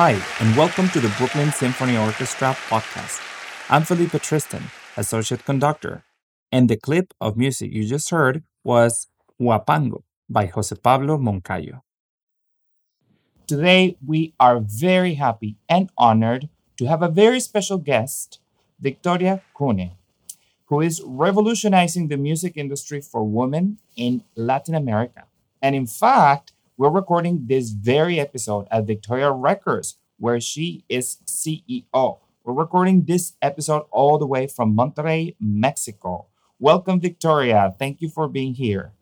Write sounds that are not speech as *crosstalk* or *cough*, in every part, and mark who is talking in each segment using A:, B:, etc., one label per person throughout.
A: Hi, and welcome to the Brooklyn Symphony Orchestra podcast. I'm Felipe Tristan, Associate Conductor, and the clip of music you just heard was Huapango by Jose Pablo Moncayo. Today, we are very happy and honored to have a very special guest, Victoria Cune, who is revolutionizing the music industry for women in Latin America. And in fact, we're recording this very episode at Victoria Records, where she is CEO. We're recording this episode all the way from Monterrey, Mexico. Welcome, Victoria. Thank you for being here.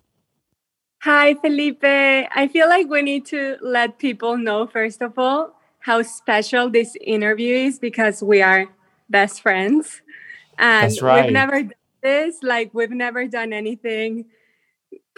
B: Hi, Felipe. I feel like we need to let people know, first of all, how special this interview is because we are best friends. And
A: That's right.
B: we've never done this, like, we've never done anything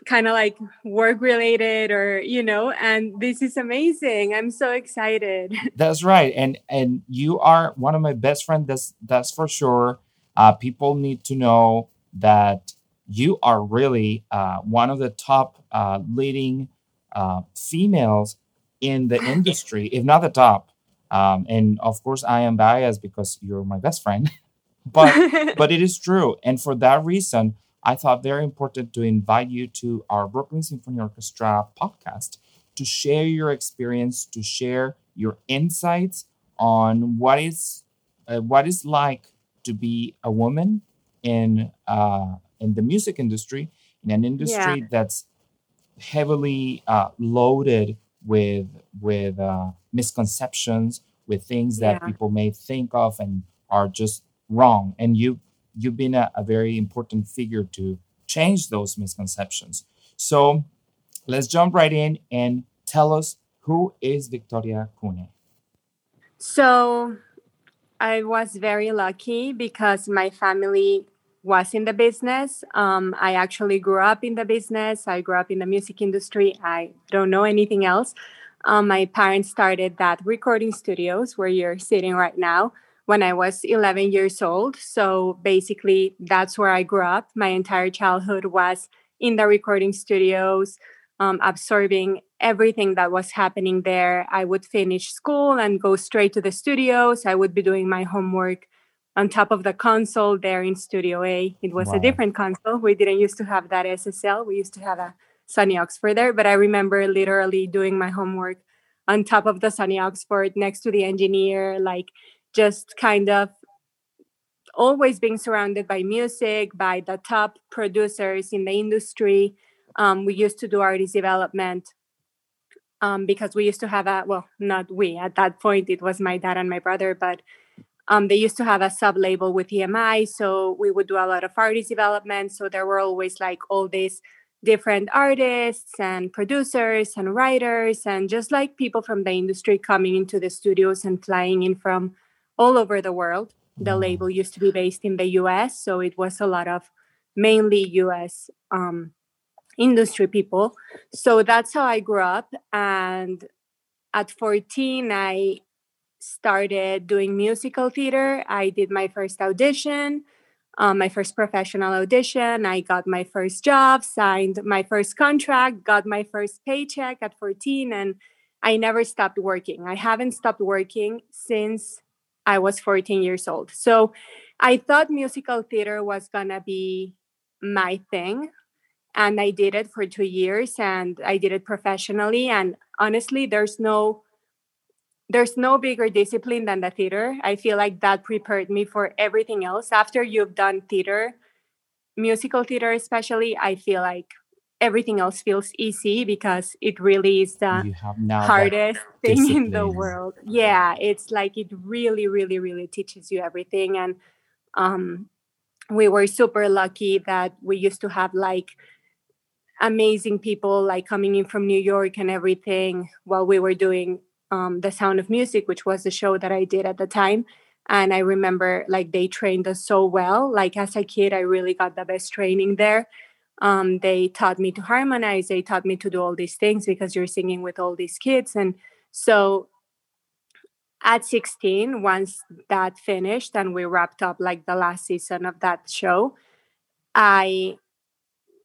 B: kind of like work related or you know and this is amazing i'm so excited *laughs*
A: That's right, and and you are one of my best friends. That's that's for sure. Uh, people need to know that you are really uh, one of the top uh, leading uh, females in the *laughs* industry, if not the top. Um, and of course, I am biased because you're my best friend, *laughs* but but it is true. And for that reason, I thought very important to invite you to our Brooklyn Symphony Orchestra podcast to share your experience, to share your insights on what is uh, what is like to be a woman in uh, in the music industry, in an industry that's heavily uh, loaded with with uh, misconceptions, with things that
B: Yeah.
A: people may think of and are just wrong. And you you've been a, a very important figure to change those misconceptions. So let's jump right in and tell us who is Victoria Cune.
B: So I was very lucky because my family was in the business. Um, I actually grew up in the business. I grew up in the music industry. I don't know anything else. Um, my parents started that recording studios where you're sitting right now when I was 11 years old. So basically, that's where I grew up. My entire childhood was in the recording studios, um, absorbing everything that was happening there. I would finish school and go straight to the studios. I would be doing my homework on top of the console there in Studio A. It was
A: Wow.
B: a different console. We didn't used to have that SSL. We used to have a Sony Oxford there, but I remember literally doing my homework on top of the Sony Oxford next to the engineer, like just kind of always being surrounded by music, by the top producers in the industry. Um, we used to do artist development um, because we used to have a well, not we at that point. It was my dad and my brother, but um, they used to have a sub label with EMI, so we would do a lot of artist development. So there were always like all these different artists and producers and writers and just like people from the industry coming into the studios and flying in from all over the world. The label used to be based in the US, so it was a lot of mainly US um, industry people. So that's how I grew up. And at 14, I started doing musical theater. I did my first audition, um, my first professional audition. I got my first job, signed my first contract, got my first paycheck at 14, and I never stopped working. I haven't stopped working since I was 14 years old. So I thought musical theater was going to be my thing. And I did it for two years and I did it professionally. And honestly, there's no there's no bigger discipline than the theater. I feel like that prepared me for everything else. After you've done theater, musical theater especially, I feel like everything else feels easy because it really is the
A: you have now that
B: hardest thing in the world. Yeah, it's like it really, really, really teaches you everything. And um, we were super lucky that we used to have like amazing people like coming in from New York and everything while we were doing um, the Sound of Music, which was the show that I did at the time. And I remember like they trained us so well. Like as a kid, I really got the best training there. Um, they taught me to harmonize. They taught me to do all these things because you're singing with all these kids. And so at 16, once that finished and we wrapped up like the last season of that show, I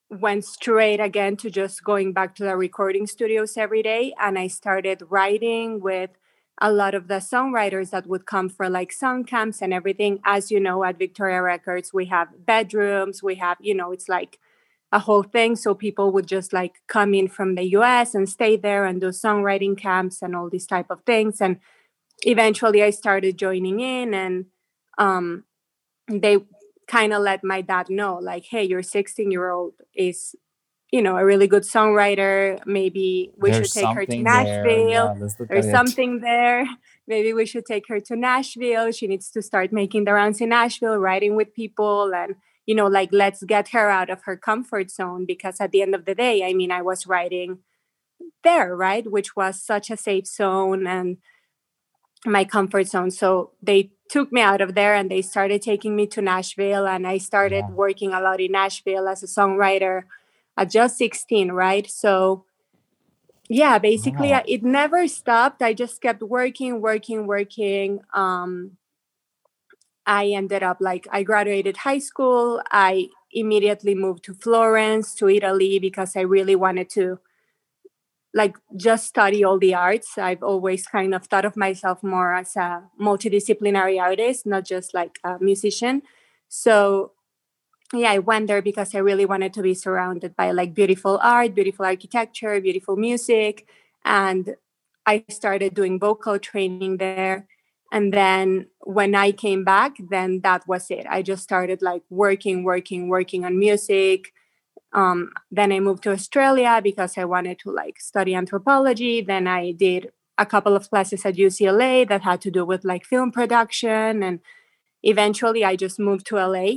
B: went straight again to just going back to the recording studios every day and I started writing with a lot of the songwriters that would come for like song camps and everything. As you know, at Victoria Records, we have bedrooms, we have, you know, it's like a whole thing. So people would just like come in from the US and stay there and do songwriting camps and all these type of things. And eventually I started joining in and um, they kind of let my dad know like, hey, your 16 year old is you know a really good songwriter maybe we
A: There's
B: should take her to nashville.
A: Yeah,
B: there's something there maybe we should take her to nashville she needs to start making the rounds in nashville writing with people and you know like let's get her out of her comfort zone because at the end of the day i mean i was writing there right which was such a safe zone and my comfort zone. So they took me out of there and they started taking me to nashville and i started working a lot in nashville as a songwriter at just 16 right? So yeah basically
A: Wow.
B: It never stopped. I just kept working working working um i ended up like i graduated high school i immediately moved to florence to italy because i really wanted to like just study all the arts. I've always kind of thought of myself more as a multidisciplinary artist not just like a musician. So yeah i went there because i really wanted to be surrounded by like beautiful art beautiful architecture beautiful music and i started doing vocal training there and then when i came back then that was it. I just started like working working working on music. Um, then i moved to australia because i wanted to like study anthropology. Then i did a couple of classes at ucla that had to do with like film production. And eventually i just moved to la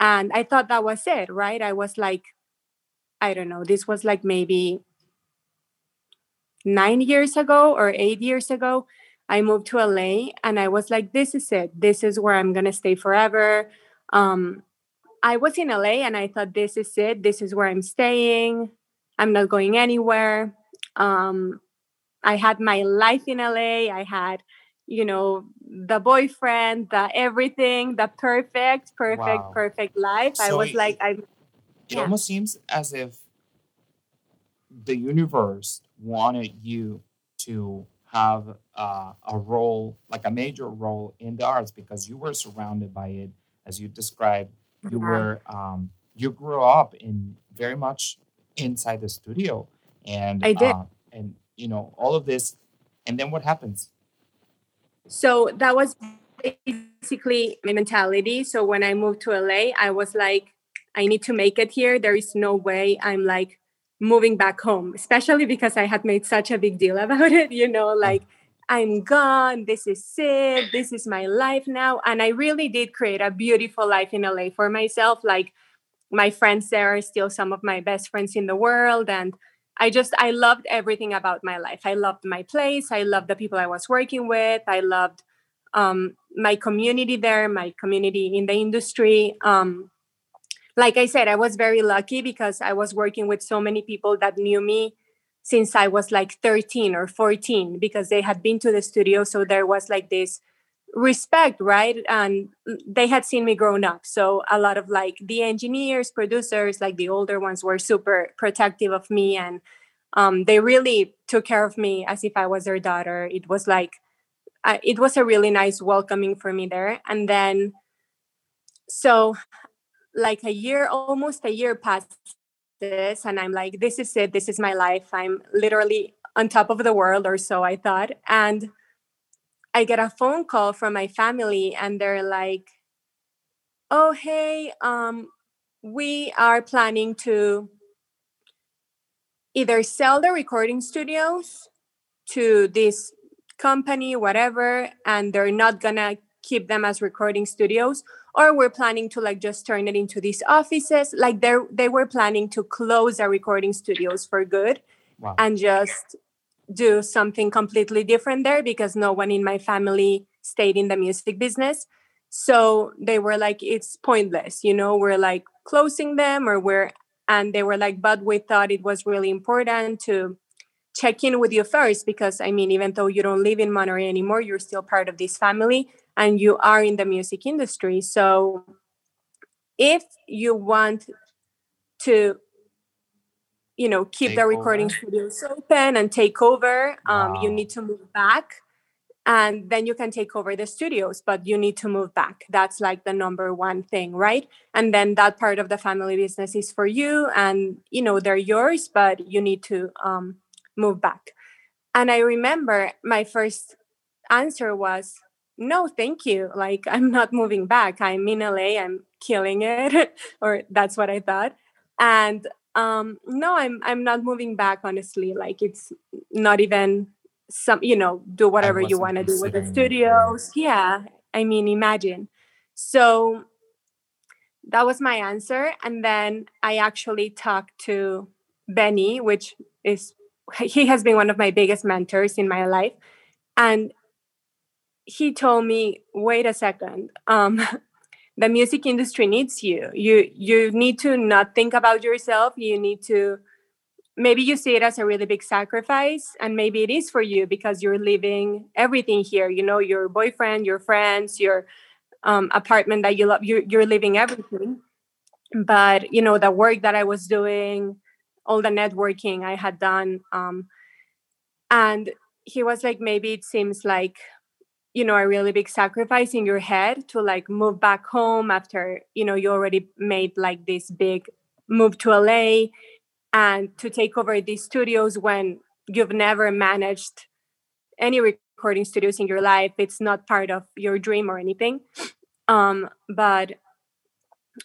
B: and i thought that was it right? I was like i don't know this was like maybe nine years ago or eight years ago i moved to la and i was like this is it. This is where i'm gonna stay forever. Um, i was in la and i thought this is it. This is where i'm staying. I'm not going anywhere. Um, i had my life in la i had you know the boyfriend the everything the perfect perfect
A: Wow.
B: perfect life. I was
A: it-
B: like i
A: It
B: Yeah.
A: almost seems as if the universe wanted you to have uh, a role, like a major role in the arts, because you were surrounded by it, as you described. You were, um, you grew up in very much inside the studio, and
B: I did.
A: uh, and you know all of this, and then what happens?
B: so that was basically my mentality so when i moved to la i was like i need to make it here there is no way i'm like moving back home especially because i had made such a big deal about it you know like i'm gone this is it this is my life now and i really did create a beautiful life in la for myself like my friends there are still some of my best friends in the world and I just I loved everything about my life. I loved my place. I loved the people I was working with. I loved um, my community there, my community in the industry. Um, like I said, I was very lucky because I was working with so many people that knew me since I was like 13 or 14 because they had been to the studio. So there was like this respect, right? And they had seen me growing up. So a lot of like the engineers, producers, like the older ones were super protective of me and um, they really took care of me as if I was their daughter. It was like, I, it was a really nice welcoming for me there. And then, so like a year, almost a year passed this, and I'm like, this is it. This is my life. I'm literally on top of the world, or so I thought. And I get a phone call from my family, and they're like, "Oh, hey, um, we are planning to either sell the recording studios to this company, whatever, and they're not gonna keep them as recording studios, or we're planning to like just turn it into these offices. Like they they were planning to close the recording studios for good
A: Wow.
B: and just do something completely different there because no one in my family stayed in the music business. So they were like, it's pointless, you know, we're like closing them or we're, and they were like, but we thought it was really important to check in with you first because I mean, even though you don't live in Monterrey anymore, you're still part of this family and you are in the music industry. So if you want to you know keep
A: Take
B: the recording
A: over.
B: studios open and take over um, you need to move back and then you can take over the studios but you need to move back that's like the number one thing right and then that part of the family business is for you and you know they're yours but you need to um, move back and i remember my first answer was no thank you. Like i'm not moving back. I'm in la i'm killing it *laughs* or that's what i thought. And um no i'm i'm not moving back honestly. Like it's not even some you know do whatever you want to do with the studios. Yeah i mean imagine. So that was my answer and then i actually talked to benny which is he has been one of my biggest mentors in my life. And he told me wait a second um, *laughs* the music industry needs you. You you need to not think about yourself. You need to maybe you see it as a really big sacrifice and maybe it is for you because you're leaving everything here you know your boyfriend your friends your um, apartment that you love you're, you're leaving everything. But you know the work that i was doing all the networking i had done um, and he was like maybe it seems like you know a really big sacrifice in your head to like move back home after you know you already made like this big move to la and to take over these studios when you've never managed any recording studios in your life. It's not part of your dream or anything. Um, but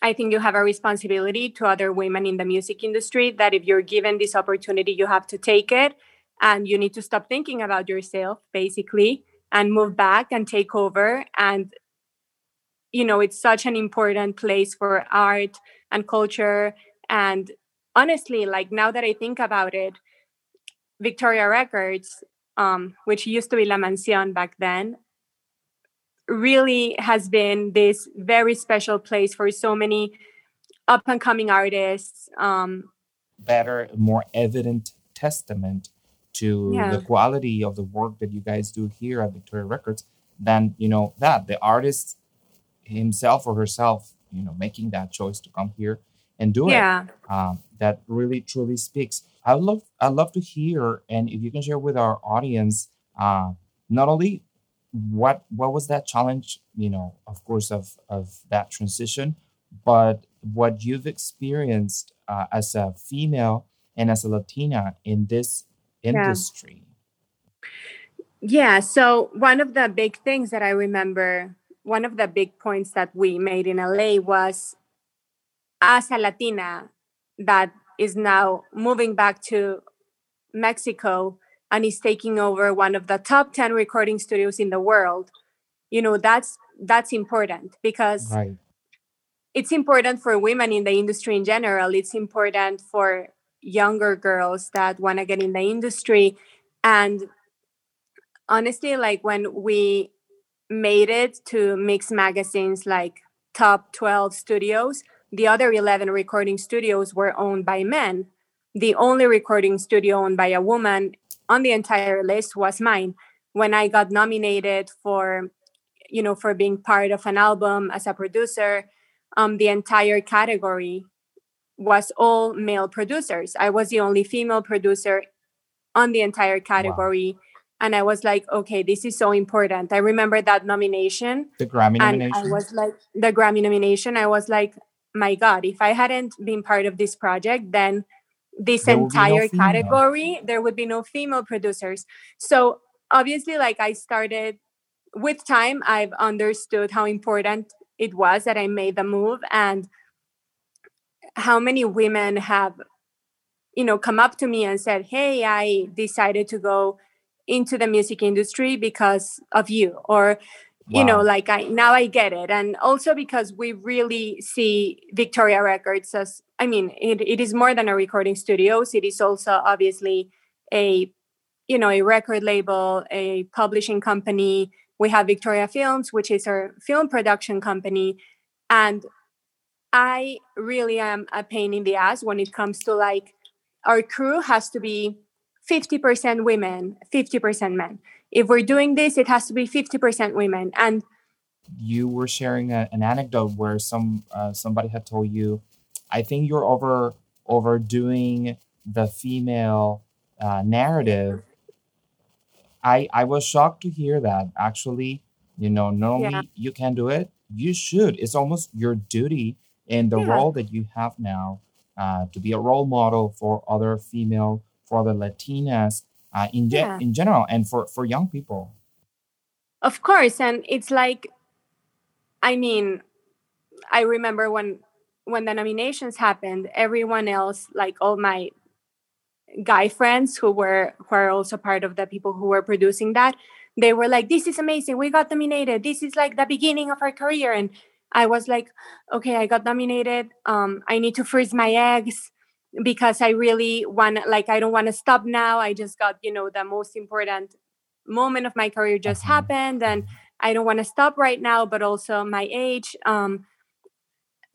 B: i think you have a responsibility to other women in the music industry that if you're given this opportunity you have to take it and you need to stop thinking about yourself basically and move back and take over and you know it's such an important place for art and culture and honestly, like now that I think about it, Victoria Records, um, which used to be La Mansion back then, really has been this very special place for so many up and coming artists. Um,
A: Better, more evident testament to yeah. the quality of the work that you guys do here at Victoria Records than you know that the artist himself or herself, you know, making that choice to come here and do yeah. it. Um, that really truly speaks. I love I'd love to hear and if you can share with our audience uh, not only what what was that challenge, you know, of course of of that transition, but what you've experienced uh, as a female and as a Latina in this industry.
B: Yeah. yeah. So one of the big things that I remember, one of the big points that we made in LA was as a Latina that is now moving back to Mexico and is taking over one of the top 10 recording studios in the world you know that's that's important because right. it's important for women in the industry in general it's important for younger girls that want to get in the industry and honestly like when we made it to mix magazines like top 12 studios the other 11 recording studios were owned by men. The only recording studio owned by a woman on the entire list was mine. When I got nominated for, you know, for being part of an album as a producer, um, the entire category was all male producers. I was the only female producer on the entire category. Wow. And I was like, okay, this is so important. I remember that nomination.
A: The Grammy nomination.
B: I was like, the Grammy nomination. I was like, my God, if I hadn't been part of this project, then this there entire no category, there would be no female producers. So obviously, like I started with time, I've understood how important it was that I made the move and how many women have, you know, come up to me and said, Hey, I decided to go into the music industry because of you, or you know like i now i get it. And also because we really see victoria records as i mean it, it is more than a recording studios it is also obviously a you know a record label a publishing company. We have victoria films which is our film production company. And i really am a pain in the ass when it comes to like our crew has to be 50% women 50% men if we're doing this, it has to be 50% women. And
A: you were sharing a, an anecdote where some uh, somebody had told you, I think you're over overdoing the female uh, narrative. I I was shocked to hear that. Actually, you know, not only
B: Yeah.
A: you can do it, you should. It's almost your duty in the
B: Yeah.
A: role that you have now uh, to be a role model for other female, for other Latinas uh, in ge-
B: Yeah.
A: in general, and for for young people.
B: Of course, and it's like, I mean, I remember when when the nominations happened, everyone else, like all my guy friends who were who are also part of the people who were producing that, they were like, "This is amazing! We got nominated. This is like the beginning of our career." And I was like, "Okay, I got nominated. Um, I need to freeze my eggs." because I really want like I don't want to stop now. I just got, you know, the most important moment of my career just
A: Uh-huh.
B: happened and I don't want to stop right now, but also my age. Um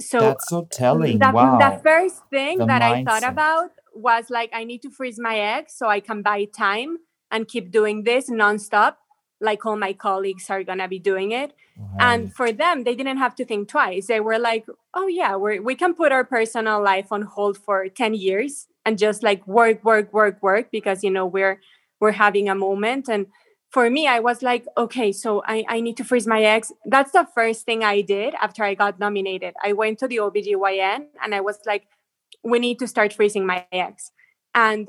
B: so
A: That's so telling.
B: the,
A: wow.
B: the first thing
A: The
B: that I thought about was like I need to freeze my eggs so I can buy time and keep doing this nonstop, like all my colleagues are gonna be doing it. And for them, they didn't have to think twice. They were like, "Oh yeah, we we can put our personal life on hold for ten years and just like work, work, work, work because you know we're we're having a moment." And for me, I was like, "Okay, so I I need to freeze my eggs." That's the first thing I did after I got nominated. I went to the OBGYN and I was like, "We need to start freezing my eggs." And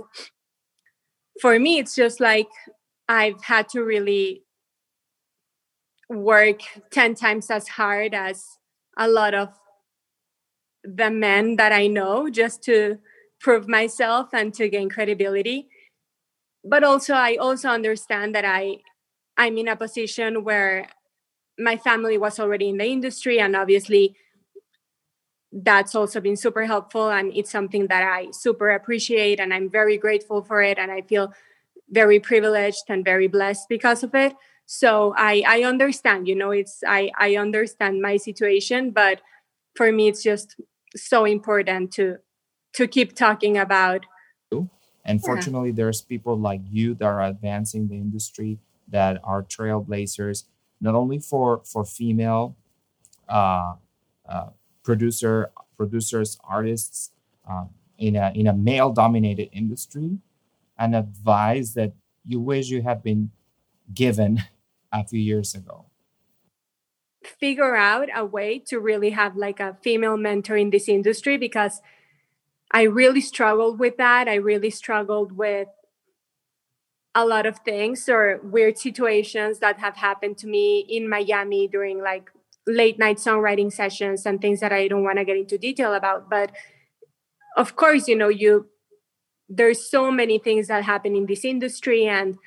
B: for me, it's just like I've had to really work 10 times as hard as a lot of the men that I know just to prove myself and to gain credibility. But also I also understand that I I'm in a position where my family was already in the industry and obviously that's also been super helpful and it's something that I super appreciate and I'm very grateful for it and I feel very privileged and very blessed because of it so i i understand you know it's i i understand my situation but for me it's just so important to to keep talking about
A: And fortunately, there's people like you that are advancing the industry that are trailblazers, not only for for female uh, uh, producer producers, artists uh, in a in a male dominated industry, and advice that you wish you had been given a few years ago.
B: figure out a way to really have like a female mentor in this industry because I really struggled with that. I really struggled with a lot of things or weird situations that have happened to me in Miami during like late night songwriting sessions and things that I don't want to get into detail about. But of course, you know, you there's so many things that happen in this industry and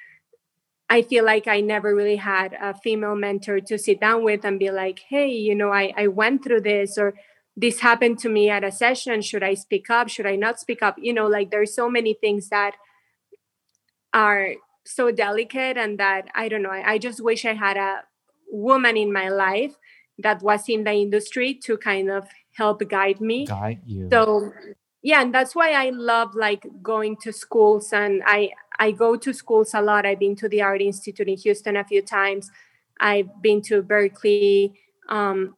B: I feel like I never really had a female mentor to sit down with and be like, hey, you know, I, I went through this or this happened to me at a session. Should I speak up? Should I not speak up? You know, like there's so many things that are so delicate and that I don't know. I, I just wish I had a woman in my life that was in the industry to kind of help guide me
A: Guide you.
B: so yeah and that's why i love like going to schools and i i go to schools a lot. I've been to the art institute in houston a few times. I've been to berkeley. Um,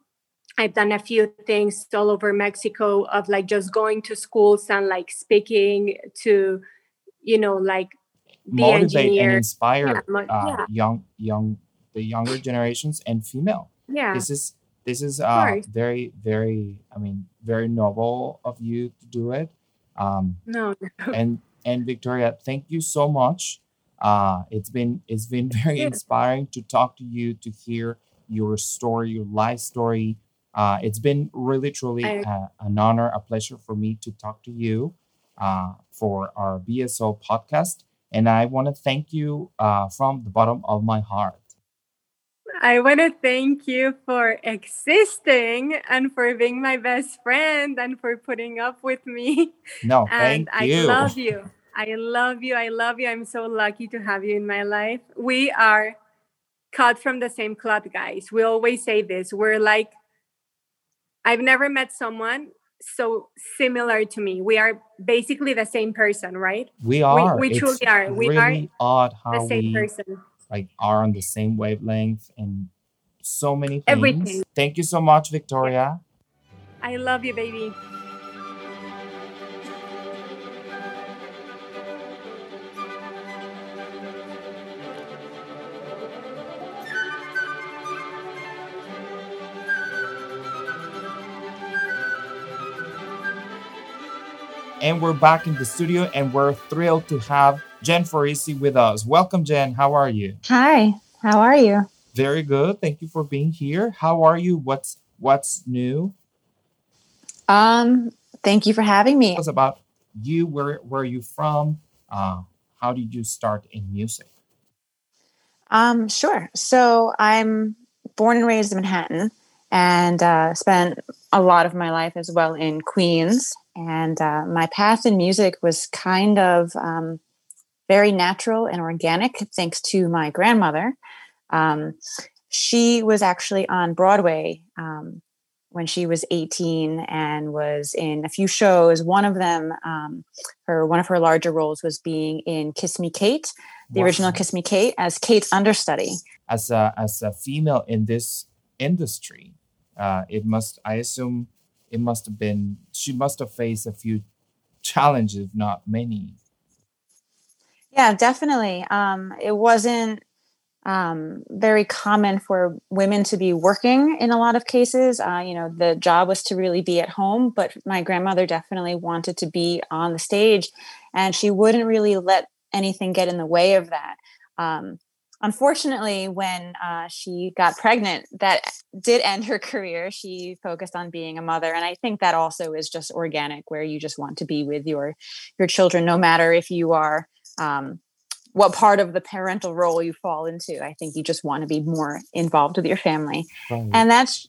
B: i've done a few things all over mexico of like just going to schools and like speaking to you know like the
A: Motivate and
B: engineer.
A: Inspire
B: Yeah,
A: uh,
B: yeah.
A: young young the younger generations and female.
B: yeah.
A: This is this is uh very very i mean very noble of you to do it. Um
B: no
A: and and victoria thank you so much. Uh it's been it's been *laughs* very
B: Yeah.
A: inspiring to talk to you to hear your story your life story. Uh it's been really truly
B: I-
A: uh, an honor a pleasure for me to talk to you uh for our bso podcast. And i want to thank you uh from the bottom of my heart
B: I want to thank you for existing and for being my best friend and for putting up with me.
A: no *laughs*
B: and
A: thank
B: I
A: you
B: love you. I love you. I love you. I'm so lucky to have you in my life. We are cut from the same cloth, guys. We always say this. We're like, I've never met someone so similar to me. We are basically the same person, right?
A: We are.
B: we
A: It's
B: truly are. We are
A: really odd
B: The same
A: we
B: person
A: like are on the same wavelength and so many things.
B: Everything.
A: Thank you so much, Victoria.
B: I love you, baby.
A: And we're back in the studio, and we're thrilled to have Jen Forisi with us. Welcome, Jen. How are you?
C: Hi. How are you?
A: Very good. Thank you for being here. How are you? What's what's new?
C: Um, thank you for having me.
A: Tell us about you. Where where are you from? Uh, how did you start in music?
C: Um, sure. So I'm born and raised in Manhattan and uh, spent a lot of my life as well in Queens. And uh, my path in music was kind of um, very natural and organic, thanks to my grandmother. Um, she was actually on Broadway um, when she was 18 and was in a few shows. One of them, um, her one of her larger roles was being in Kiss Me Kate, the wow. original Kiss Me Kate, as Kate's understudy.
A: As a as a female in this industry, uh, it must I assume it must have been she must have faced a few challenges, not many.
C: Yeah, definitely. Um, it wasn't um, very common for women to be working in a lot of cases. Uh, you know, the job was to really be at home, but my grandmother definitely wanted to be on the stage, and she wouldn't really let anything get in the way of that. Um, unfortunately, when uh, she got pregnant, that did end her *laughs* career. She focused on being a mother, and I think that also is just organic, where you just want to be with your your children, no matter if you are um, what part of the parental role you fall into. I think you just want to be more involved with your family. Right. And that's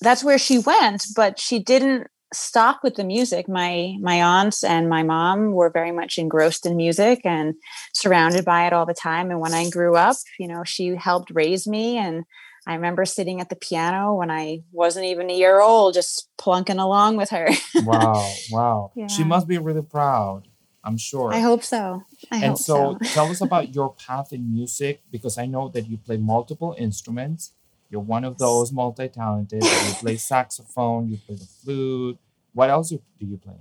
C: that's where she went, but she didn't stop with the music. My my aunts and my mom were very much engrossed in music and surrounded by it all the time. And when I grew up, you know, she helped raise me and I remember sitting at the piano when I wasn't even a year old, just plunking along with her. *laughs*
A: wow, wow. Yeah. She must be really proud. I'm sure.
C: I hope so. I
A: and
C: hope
A: so, so. *laughs* tell us *laughs* about your path in music because I know that you play multiple instruments. You're one of those multi talented. you play *laughs* saxophone, you play the flute. What else do you play?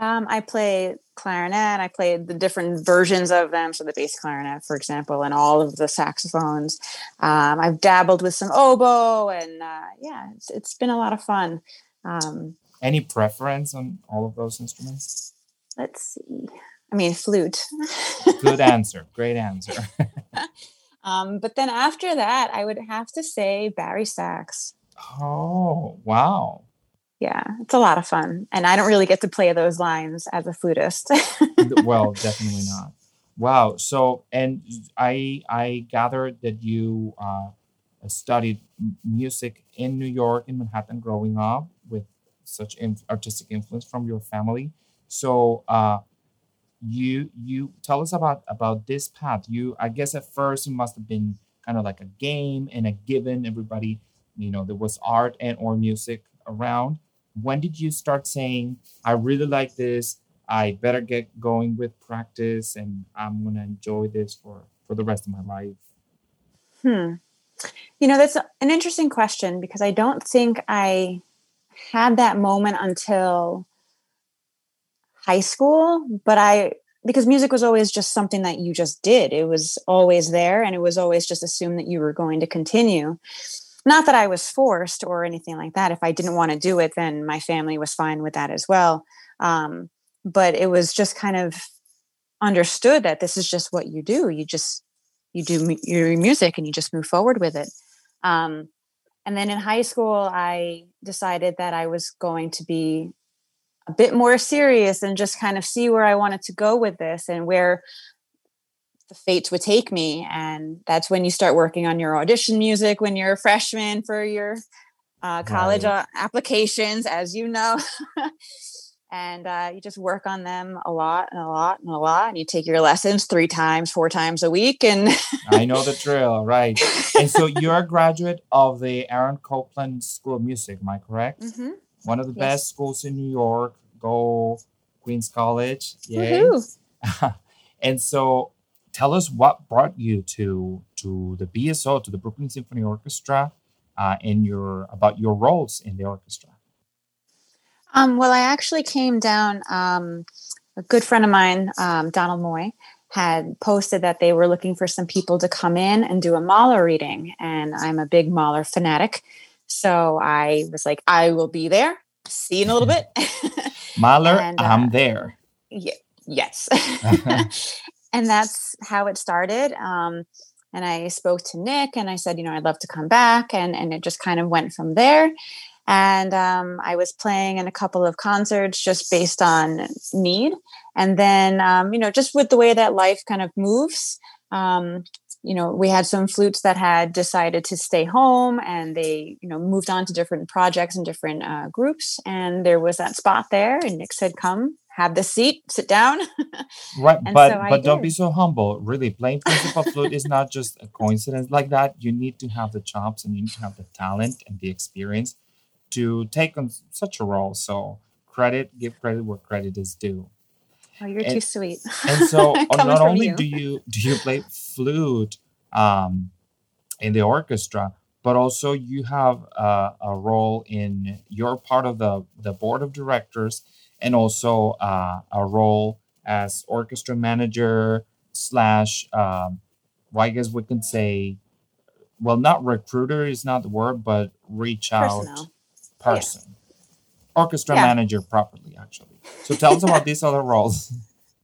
C: Um, I play clarinet. I play the different versions of them. So the bass clarinet, for example, and all of the saxophones. Um, I've dabbled with some oboe, and uh, yeah, it's, it's been a lot of fun. Um,
A: Any preference on all of those instruments?
C: Let's see. I mean, flute. *laughs*
A: Good answer. Great answer. *laughs*
C: um, but then after that, I would have to say bari sax.
A: Oh, wow.
C: Yeah, it's a lot of fun. And I don't really get to play those lines as a flutist. *laughs*
A: well, definitely not. Wow. So, and I I gathered that you uh, studied music in New York, in Manhattan, growing up with such in- artistic influence from your family. So uh, you you tell us about about this path. You I guess at first it must have been kind of like a game and a given. Everybody, you know, there was art and or music around. When did you start saying, "I really like this. I better get going with practice, and I'm gonna enjoy this for for the rest of my life"?
C: Hmm. You know, that's an interesting question because I don't think I had that moment until high school, but I because music was always just something that you just did. It was always there and it was always just assumed that you were going to continue. Not that I was forced or anything like that. If I didn't want to do it, then my family was fine with that as well. Um, but it was just kind of understood that this is just what you do. You just you do your music and you just move forward with it. Um, and then in high school, I decided that I was going to be a bit more serious and just kind of see where I wanted to go with this and where the fates would take me. And that's when you start working on your audition music when you're a freshman for your uh, college right. applications, as you know. *laughs* and uh, you just work on them a lot and a lot and a lot. And you take your lessons three times, four times a week. And
A: I know the drill, right? And so *laughs* you're a graduate of the Aaron Copland School of Music, am I correct? Mm-hmm one of the yes. best schools in New York. Go Queens College. Yay. *laughs* and so tell us what brought you to to the BSO, to the Brooklyn Symphony Orchestra, uh, and your about your roles in the orchestra.
C: Um, well, I actually came down. Um, a good friend of mine, um, Donald Moy, had posted that they were looking for some people to come in and do a Mahler reading, and I'm a big Mahler fanatic. So I was like, I will be there. See you in a little *laughs* bit. *laughs*
A: Mahler, and, uh, I'm there.
C: Yeah, yes. *laughs* and that's how it started. Um, and I spoke to Nick and I said, you know, I'd love to come back. And, and it just kind of went from there. And um, I was playing in a couple of concerts just based on need. And then, um, you know, just with the way that life kind of moves, um, you know, we had some flutes that had decided to stay home and they, you know, moved on to different projects and different uh, groups. And there was that spot there. And Nick said, come, have the seat, sit down. *laughs*
A: right, but so but don't be so humble. Really, playing principal flute is not just a coincidence like that. You need to have the chops and you need to have the talent and the experience to take on such a role. So credit, give credit where credit is due.
C: Oh, you're and, too sweet.
A: and so *laughs* not only you. do you do you play flute um, in the orchestra, but also you have uh, a role in your part of the the board of directors and also uh, a role as orchestra manager slash um, well i guess we can say well not recruiter is not the word but reach out Personnel. person yeah. Orchestra yeah. manager properly actually so tell us about these other roles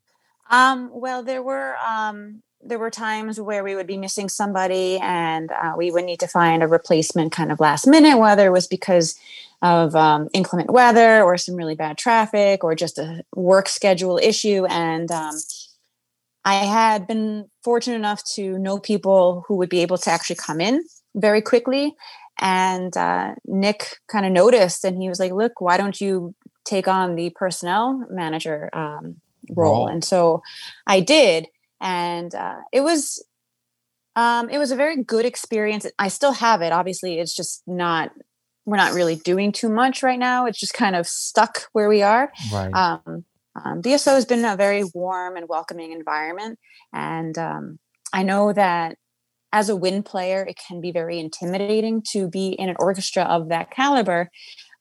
A: *laughs*
C: um, well there were um, there were times where we would be missing somebody and uh, we would need to find a replacement kind of last minute whether it was because of um, inclement weather or some really bad traffic or just a work schedule issue. And um, I had been fortunate enough to know people who would be able to actually come in very quickly. And uh, Nick kind of noticed and he was like, Look, why don't you take on the personnel manager um, role? And so I did. And uh, it was um, it was a very good experience. I still have it. Obviously, it's just not we're not really doing too much right now. It's just kind of stuck where we are. Right. Um, um, BSO has been a very warm and welcoming environment, and um, I know that as a wind player, it can be very intimidating to be in an orchestra of that caliber.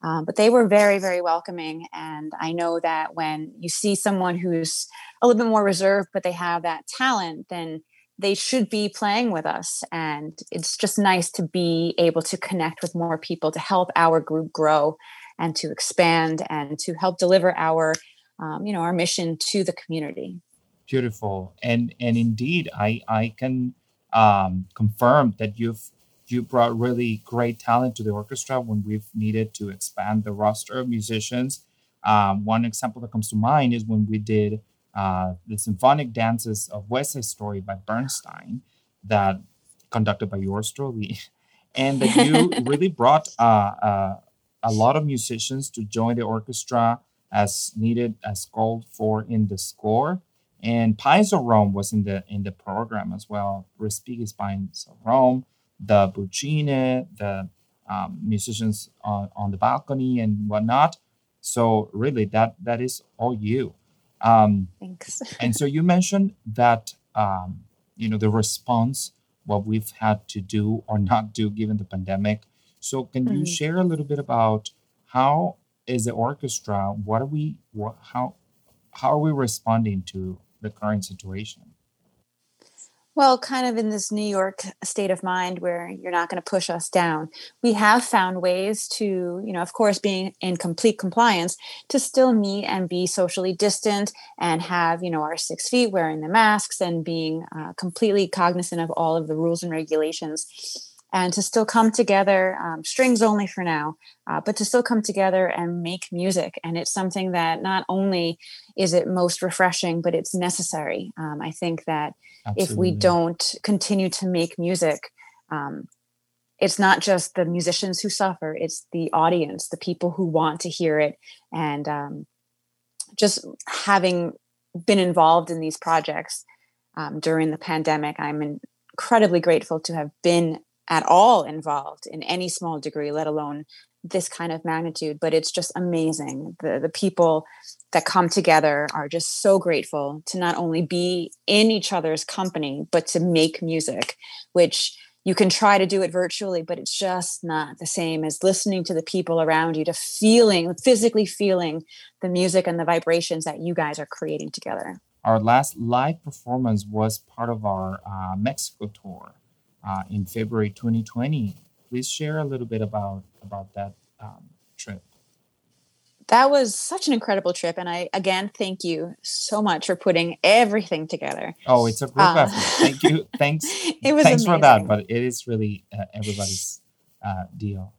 C: Um, but they were very, very welcoming. And I know that when you see someone who's a little bit more reserved, but they have that talent, then they should be playing with us. And it's just nice to be able to connect with more people to help our group grow and to expand and to help deliver our, um, you know, our mission to the community.
A: Beautiful. And, and indeed, I, I can um, confirm that you've you brought really great talent to the orchestra when we've needed to expand the roster of musicians. Um, one example that comes to mind is when we did uh, the symphonic dances of West Side Story by Bernstein, that conducted by yours truly, *laughs* and that you *laughs* really brought uh, uh, a lot of musicians to join the orchestra as needed, as called for in the score. And of Rome was in the in the program as well. Respighi's Pines of Rome, the Buccine, the um, musicians on, on the balcony and whatnot. So really, that that is all you.
C: Um, Thanks. *laughs*
A: and so you mentioned that um, you know the response, what we've had to do or not do given the pandemic. So can mm-hmm. you share a little bit about how is the orchestra? What are we? What, how how are we responding to the current situation?
C: Well, kind of in this New York state of mind where you're not going to push us down, we have found ways to, you know, of course, being in complete compliance, to still meet and be socially distant and have, you know, our six feet, wearing the masks and being uh, completely cognizant of all of the rules and regulations and to still come together, um, strings only for now, uh, but to still come together and make music. And it's something that not only is it most refreshing, but it's necessary. Um, I think that Absolutely. if we don't continue to make music, um, it's not just the musicians who suffer, it's the audience, the people who want to hear it. And um, just having been involved in these projects um, during the pandemic, I'm incredibly grateful to have been at all involved in any small degree, let alone this kind of magnitude. But it's just amazing. The the people that come together are just so grateful to not only be in each other's company, but to make music, which you can try to do it virtually, but it's just not the same as listening to the people around you, to feeling, physically feeling the music and the vibrations that you guys are creating together.
A: Our last live performance was part of our uh, Mexico tour uh, in February 2020. Please share a little bit about about that um, trip.
C: that was such an incredible trip. And I, again, thank you so much for putting everything together.
A: Oh, it's a group uh, effort. Thank you. *laughs* Thanks. it was Thanks amazing. for that. But it is really uh, everybody's uh, deal.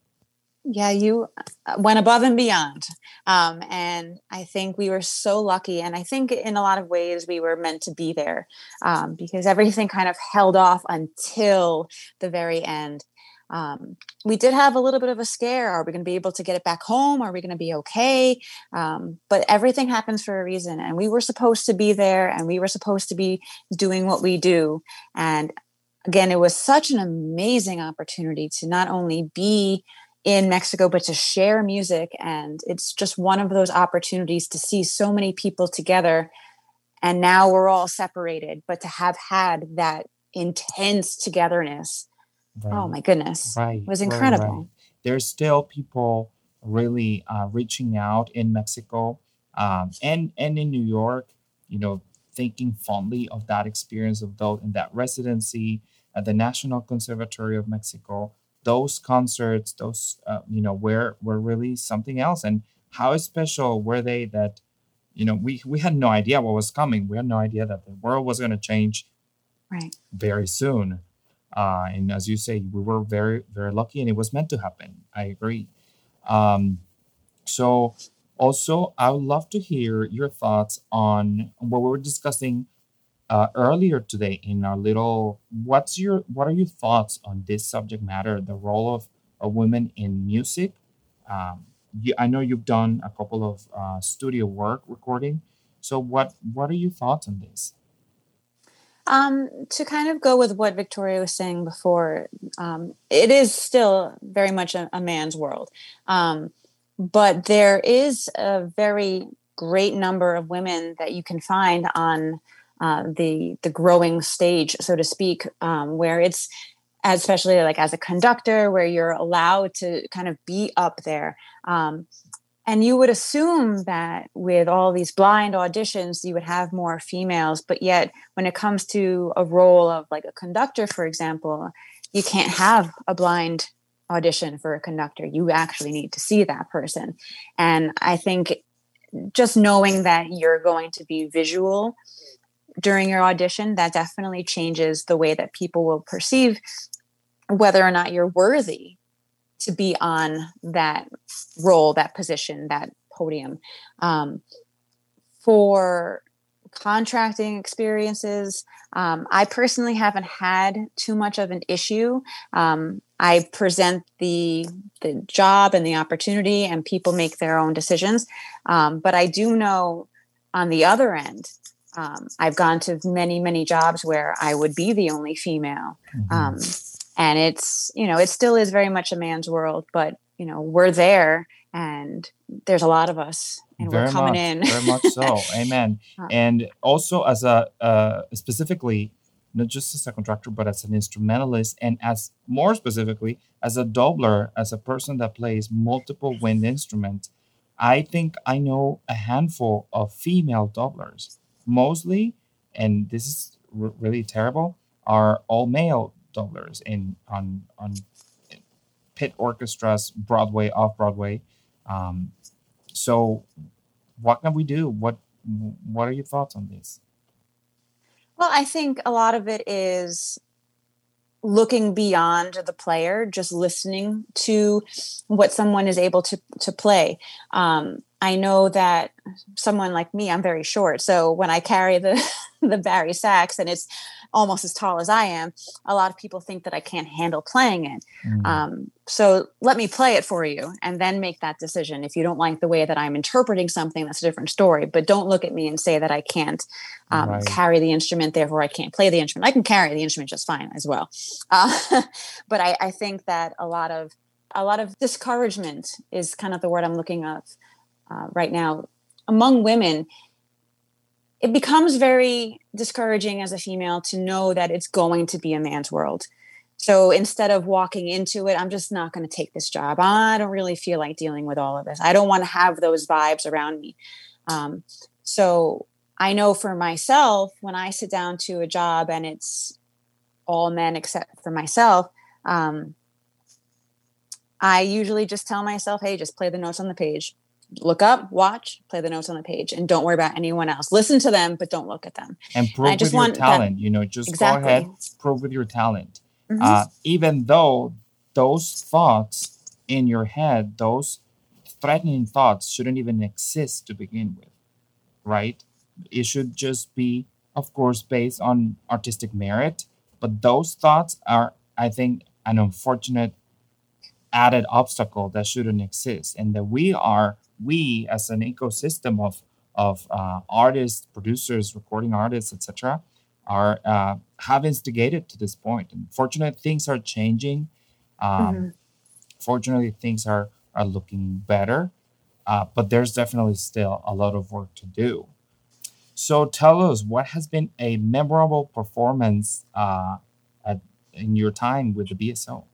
C: Yeah, you uh, went above and beyond. Um, and I think we were so lucky. And I think in a lot of ways we were meant to be there um, because everything kind of held off until the very end um, we did have a little bit of a scare. Are we going to be able to get it back home? Are we going to be okay? Um, but everything happens for a reason. And we were supposed to be there and we were supposed to be doing what we do. And again, it was such an amazing opportunity to not only be in Mexico, but to share music. And it's just one of those opportunities to see so many people together. And now we're all separated, but to have had that intense togetherness Oh right. Oh my goodness. Right. It was incredible. Right, right.
A: There's still people really uh, reaching out in Mexico um, and, and in New York, you know, thinking fondly of that experience of those in that residency at the National Conservatory of Mexico. Those concerts, those, uh, you know, were, were really something else. And how special were they that, you know, we, we had no idea what was coming. We had no idea that the world was going to change
C: right.
A: very soon. Uh, and as you say, we were very, very lucky and it was meant to happen. I agree. Um, so, also, I would love to hear your thoughts on what we were discussing uh, earlier today in our little. What's your what are your thoughts on this subject matter, the role of, a woman in music? Um, you, I know you've done a couple of uh, studio work recording. So, what what are your thoughts on this?
C: Um, to kind of go with what Victoria was saying before, um, it is still very much a, a man's world. Um, but there is a very great number of women that you can find on uh, the the growing stage, so to speak, um, where it's especially like as a conductor, where you're allowed to kind of be up there. Um, and you would assume that with all these blind auditions, you would have more females. But yet, when it comes to a role of like a conductor, for example, you can't have a blind audition for a conductor. You actually need to see that person. And I think just knowing that you're going to be visual during your audition, that definitely changes the way that people will perceive whether or not you're worthy to be on that role, that position, that podium. Um, for contracting experiences, um, I personally haven't had too much of an issue. Um, I present the the job and the opportunity, and people make their own decisions. Um, but I do know on the other end, um, I've gone to many many jobs where I would be the only female. Mm-hmm. Um, and it's you know it still is very much a man's world but you know we're there and there's a lot of us and very we're coming
A: much,
C: in.
A: Very much so. *laughs* Amen. Uh, and also as a uh, specifically not just as a contractor but as an instrumentalist and as more specifically as a doubler as a person that plays multiple wind instruments i think i know a handful of female doublers mostly and this is r- really terrible are all male doublers in on on pit orchestras, Broadway, off Broadway. Um, so, what can we do? What What are your thoughts on this?
C: Well, I think a lot of it is looking beyond the player, just listening to what someone is able to to play. Um, I know that someone like me, I'm very short, so when I carry the *laughs* the bari sax and it's almost as tall as I am, a lot of people think that I can't handle playing it. Mm. Um, so let me play it for you and then make that decision. If you don't like the way that I'm interpreting something, that's a different story. But don't look at me and say that I can't um, right. carry the instrument, therefore I can't play the instrument. I can carry the instrument just fine as well. Uh, *laughs* but I, I think that a lot of a lot of discouragement is kind of the word I'm looking at uh, right now among women it becomes very discouraging as a female to know that it's going to be a man's world. So instead of walking into it, I'm just not going to take this job. I don't really feel like dealing with all of this. I don't want to have those vibes around me. Um, so I know for myself, when I sit down to a job and it's all men except for myself, um, I usually just tell myself, hey, just play the notes on the page look up, watch, play the notes on the page, and don't worry about anyone else. Listen to them, but don't look at them.
A: And prove
C: I just
A: with your
C: want that-
A: talent. you know, just
C: Exactly.
A: go ahead, prove with your talent.
C: Mhm.
A: Uh, even though those thoughts in your head, those threatening thoughts shouldn't even exist to begin with, right? It should just be, of course, based on artistic merit. But those thoughts are, I think, an unfortunate added obstacle that shouldn't exist, and that we are, we as an ecosystem of of uh, artists, producers, recording artists, etc., are uh, have instigated to this point. And fortunately, things are changing. Um,
C: Mhm.
A: Fortunately, things are are looking better, uh, but there's definitely still a lot of work to do. So, tell us what has been a memorable performance uh, at, in your time with the BSO.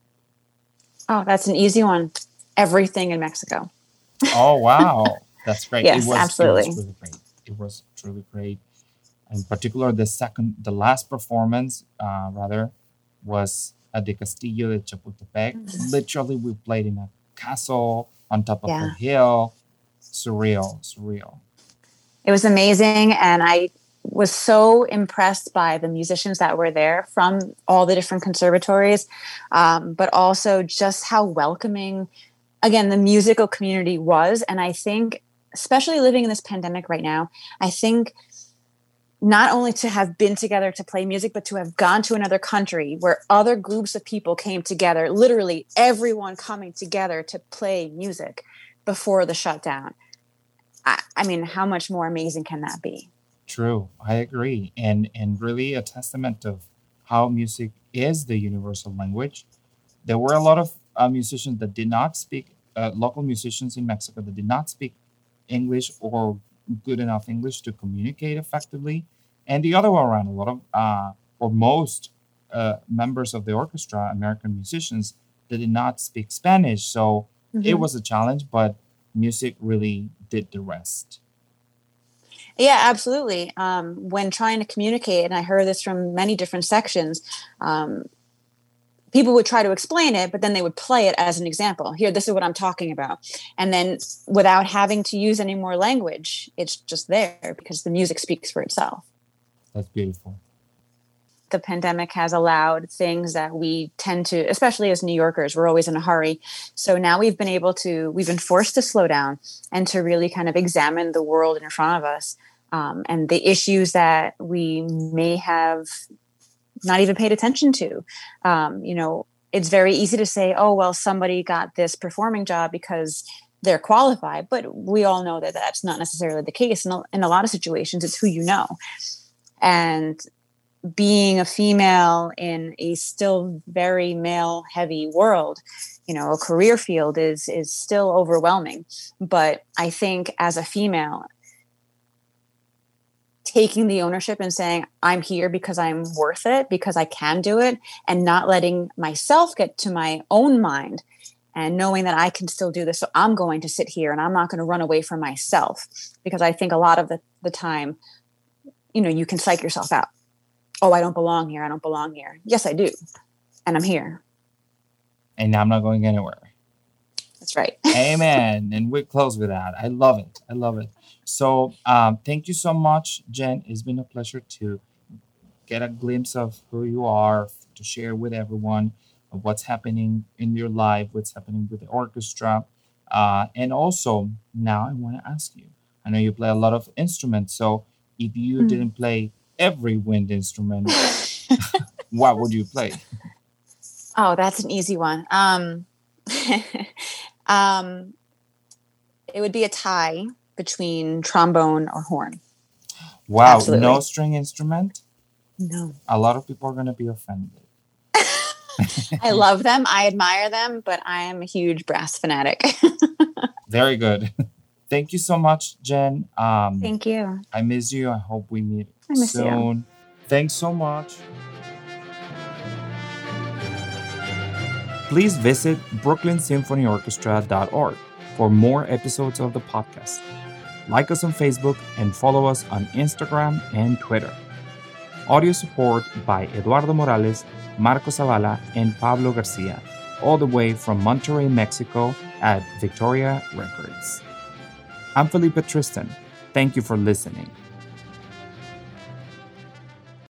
C: Oh, that's an easy one. Everything in Mexico.
A: Oh wow, that's great.
C: Yes,
A: it was,
C: absolutely.
A: It was really great. It was truly great. In particular, the second, the last performance, uh, rather, was at the Castillo de Chapultepec.
C: Mhm.
A: Literally, we played in a castle on top of a
C: Yeah.
A: hill. Surreal, surreal.
C: It was amazing. And I was so impressed by the musicians that were there from all the different conservatories, um, but also just how welcoming, again, the musical community was. And I think, especially living in this pandemic right now, I think not only to have been together to play music, but to have gone to another country where other groups of people came together, literally everyone coming together to play music before the shutdown. I, I mean, how much more amazing can that be?
A: True, I agree, and and really a testament of how music is the universal language. There were a lot of uh, musicians that did not speak, uh, local musicians in Mexico that did not speak English or good enough English to communicate effectively, and the other way around, a lot of uh, or most uh, members of the orchestra, American musicians, that did not speak Spanish. So it
C: Mhm.
A: was a challenge, but music really did the rest.
C: Yeah, absolutely. Um, when trying to communicate, and I heard this from many different sections, um, people would try to explain it, but then they would play it as an example. Here, this is what I'm talking about. And then without having to use any more language, it's just there because the music speaks for itself.
A: That's beautiful.
C: the pandemic has allowed things that we tend to especially as new yorkers we're always in a hurry so now we've been able to we've been forced to slow down and to really kind of examine the world in front of us um, and the issues that we may have not even paid attention to. Um, you know it's very easy to say oh well somebody got this performing job because they're qualified but we all know that that's not necessarily the case in a, in a lot of situations. It's who you know. And being a female in a still very male heavy world you know a career field is is still overwhelming. But i think as a female taking the ownership and saying i'm here because i'm worth it because i can do it and not letting myself get to my own mind and knowing that i can still do this so i'm going to sit here and i'm not going to run away from myself because i think a lot of the, the time you know you can psych yourself out oh i don't belong here i don't belong here yes i do and i'm here
A: And I'm not going anywhere.
C: that's right *laughs*
A: Amen. and we close with that. I love it. I love it. So um, thank you so much, Jen. It's been a pleasure to get a glimpse of who you are, to share with everyone of what's happening in your life, what's happening with the orchestra. Uh, and also, now I want to ask you I know you play a lot of instruments. So if you
C: Mm.
A: didn't play every wind instrument, *laughs* what would you play?
C: oh that's an easy one um *laughs* um it would be a tie between trombone or horn
A: Wow,
C: Absolutely.
A: no string instrument?
C: no
A: A lot of people are going to be offended. *laughs*
C: i love them i admire them but i am a huge brass fanatic *laughs*
A: Very good. Thank you so much, Jen. Um,
C: thank you
A: I miss you. I hope we meet
C: I miss you.
A: soon. Thanks so much. Please visit brooklynsymphonyorchestra.org for more episodes of the podcast. Like us on Facebook and follow us on Instagram and Twitter. Audio support by Eduardo Morales, Marco Zavala, and Pablo Garcia, all the way from Monterrey, Mexico at Victoria Records. I'm Felipe Tristan. Thank you for listening.